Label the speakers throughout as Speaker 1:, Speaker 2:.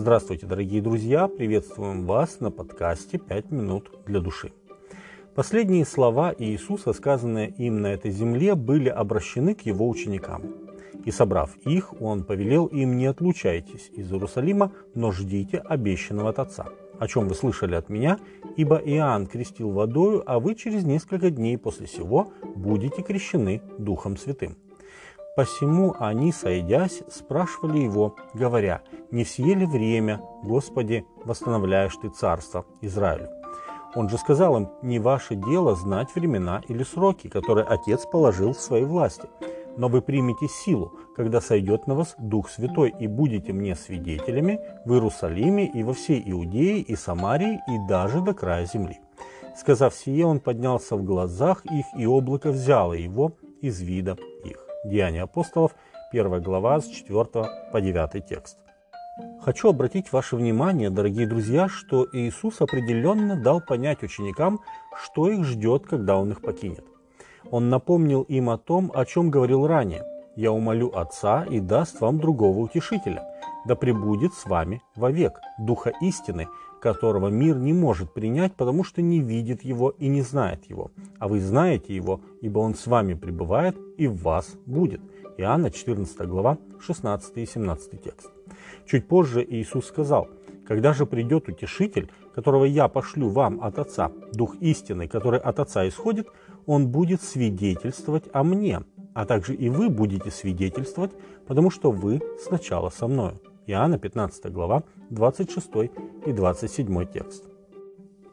Speaker 1: Здравствуйте, дорогие друзья! Приветствуем вас на подкасте «Пять минут для души». Последние слова Иисуса, сказанные им на этой земле, были обращены к его ученикам. И собрав их, он повелел им «Не отлучайтесь из Иерусалима, но ждите обещанного от Отца, о чем вы слышали от меня, ибо Иоанн крестил водою, а вы через несколько дней после сего будете крещены Духом Святым». Посему они, сойдясь, спрашивали его, говоря, «Не все ли время, Господи, восстановляешь Ты царство Израилю?» Он же сказал им, «Не ваше дело знать времена или сроки, которые Отец положил в своей власти, но вы примете силу, когда сойдет на вас Дух Святой, и будете мне свидетелями в Иерусалиме и во всей Иудее и Самарии и даже до края земли». Сказав сие, он поднялся в глазах их, и облако взяло его из вида их. Деяния апостолов, 1 глава с 4 по 9 текст. Хочу обратить ваше внимание, дорогие друзья, что Иисус определенно дал понять ученикам, что их ждет, когда Он их покинет. Он напомнил им о том, о чем говорил ранее. «Я умолю Отца и даст вам другого утешителя, да пребудет с вами вовек, Духа истины, которого мир не может принять, потому что не видит его и не знает его. А вы знаете его, ибо он с вами пребывает и в вас будет. Иоанна 14 глава 16 и 17 текст. Чуть позже Иисус сказал, «Когда же придет Утешитель, которого я пошлю вам от Отца, Дух истины, который от Отца исходит, он будет свидетельствовать о мне, а также и вы будете свидетельствовать, потому что вы сначала со мною». Иоанна 15 глава 26 и 27 текст.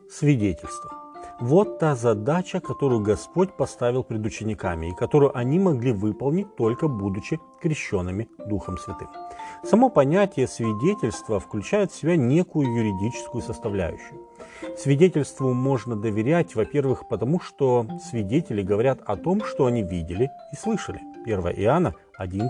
Speaker 1: Свидетельство. Вот та задача, которую Господь поставил пред учениками и которую они могли выполнить только будучи крещенными Духом Святым. Само понятие свидетельства включает в себя некую юридическую составляющую. Свидетельству можно доверять, во-первых, потому что свидетели говорят о том, что они видели и слышали. 1 Иоанна 1.3.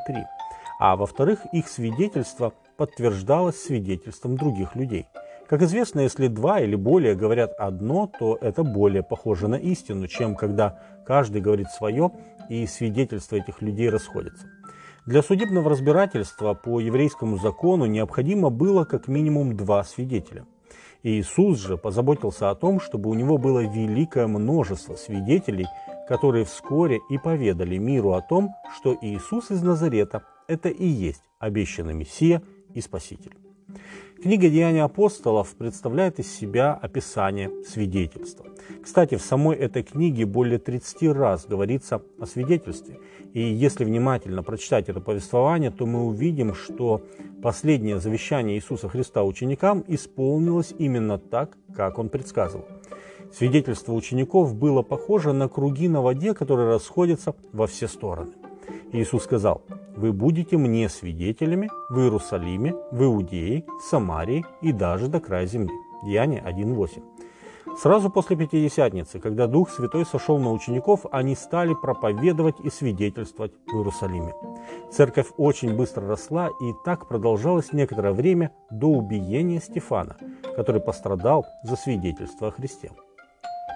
Speaker 1: А во-вторых, их свидетельство подтверждалось свидетельством других людей. Как известно, если два или более говорят одно, то это более похоже на истину, чем когда каждый говорит свое и свидетельства этих людей расходятся. Для судебного разбирательства по еврейскому закону необходимо было как минимум два свидетеля. Иисус же позаботился о том, чтобы у него было великое множество свидетелей, которые вскоре и поведали миру о том, что Иисус из Назарета – это и есть обещанный Мессия – и Спаситель. Книга «Деяния апостолов» представляет из себя описание свидетельства. Кстати, в самой этой книге более 30 раз говорится о свидетельстве. И если внимательно прочитать это повествование, то мы увидим, что последнее завещание Иисуса Христа ученикам исполнилось именно так, как он предсказывал. Свидетельство учеников было похоже на круги на воде, которые расходятся во все стороны. Иисус сказал, «Вы будете мне свидетелями в Иерусалиме, в Иудее, Самарии и даже до края земли». Деяние 1.8. Сразу после Пятидесятницы, когда Дух Святой сошел на учеников, они стали проповедовать и свидетельствовать в Иерусалиме. Церковь очень быстро росла, и так продолжалось некоторое время до убиения Стефана, который пострадал за свидетельство о Христе.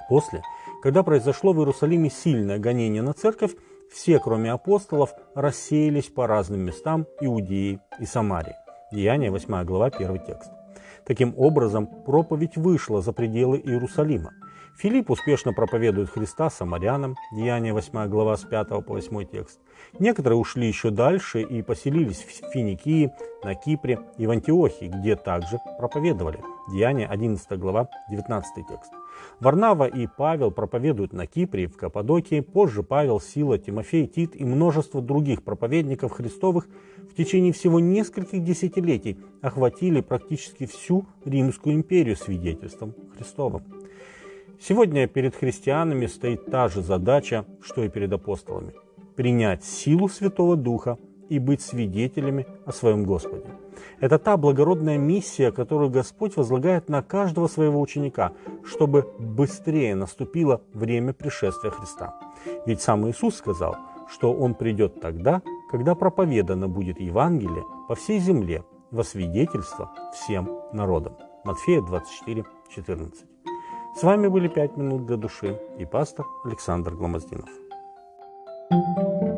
Speaker 1: После, когда произошло в Иерусалиме сильное гонение на церковь, все, кроме апостолов, рассеялись по разным местам Иудеи и Самарии. Деяние 8 глава 1 текст. Таким образом, проповедь вышла за пределы Иерусалима. Филипп успешно проповедует Христа самарянам, Деяние 8 глава с 5 по 8 текст. Некоторые ушли еще дальше и поселились в Финикии, на Кипре и в Антиохии, где также проповедовали. Деяние 11 глава 19 текст. Варнава и Павел проповедуют на Кипре и в Каппадокии, позже Павел, Сила, Тимофей, Тит и множество других проповедников Христовых в течение всего нескольких десятилетий охватили практически всю Римскую империю свидетельством Христовым. Сегодня перед христианами стоит та же задача, что и перед апостолами – принять силу Святого Духа и быть свидетелями о своем Господе. Это та благородная миссия, которую Господь возлагает на каждого своего ученика, чтобы быстрее наступило время пришествия Христа. Ведь сам Иисус сказал, что Он придет тогда, когда проповедано будет Евангелие по всей земле во свидетельство всем народам. Матфея 24, 14. С вами были «Пять минут для души» и пастор Александр Гломоздинов. thank you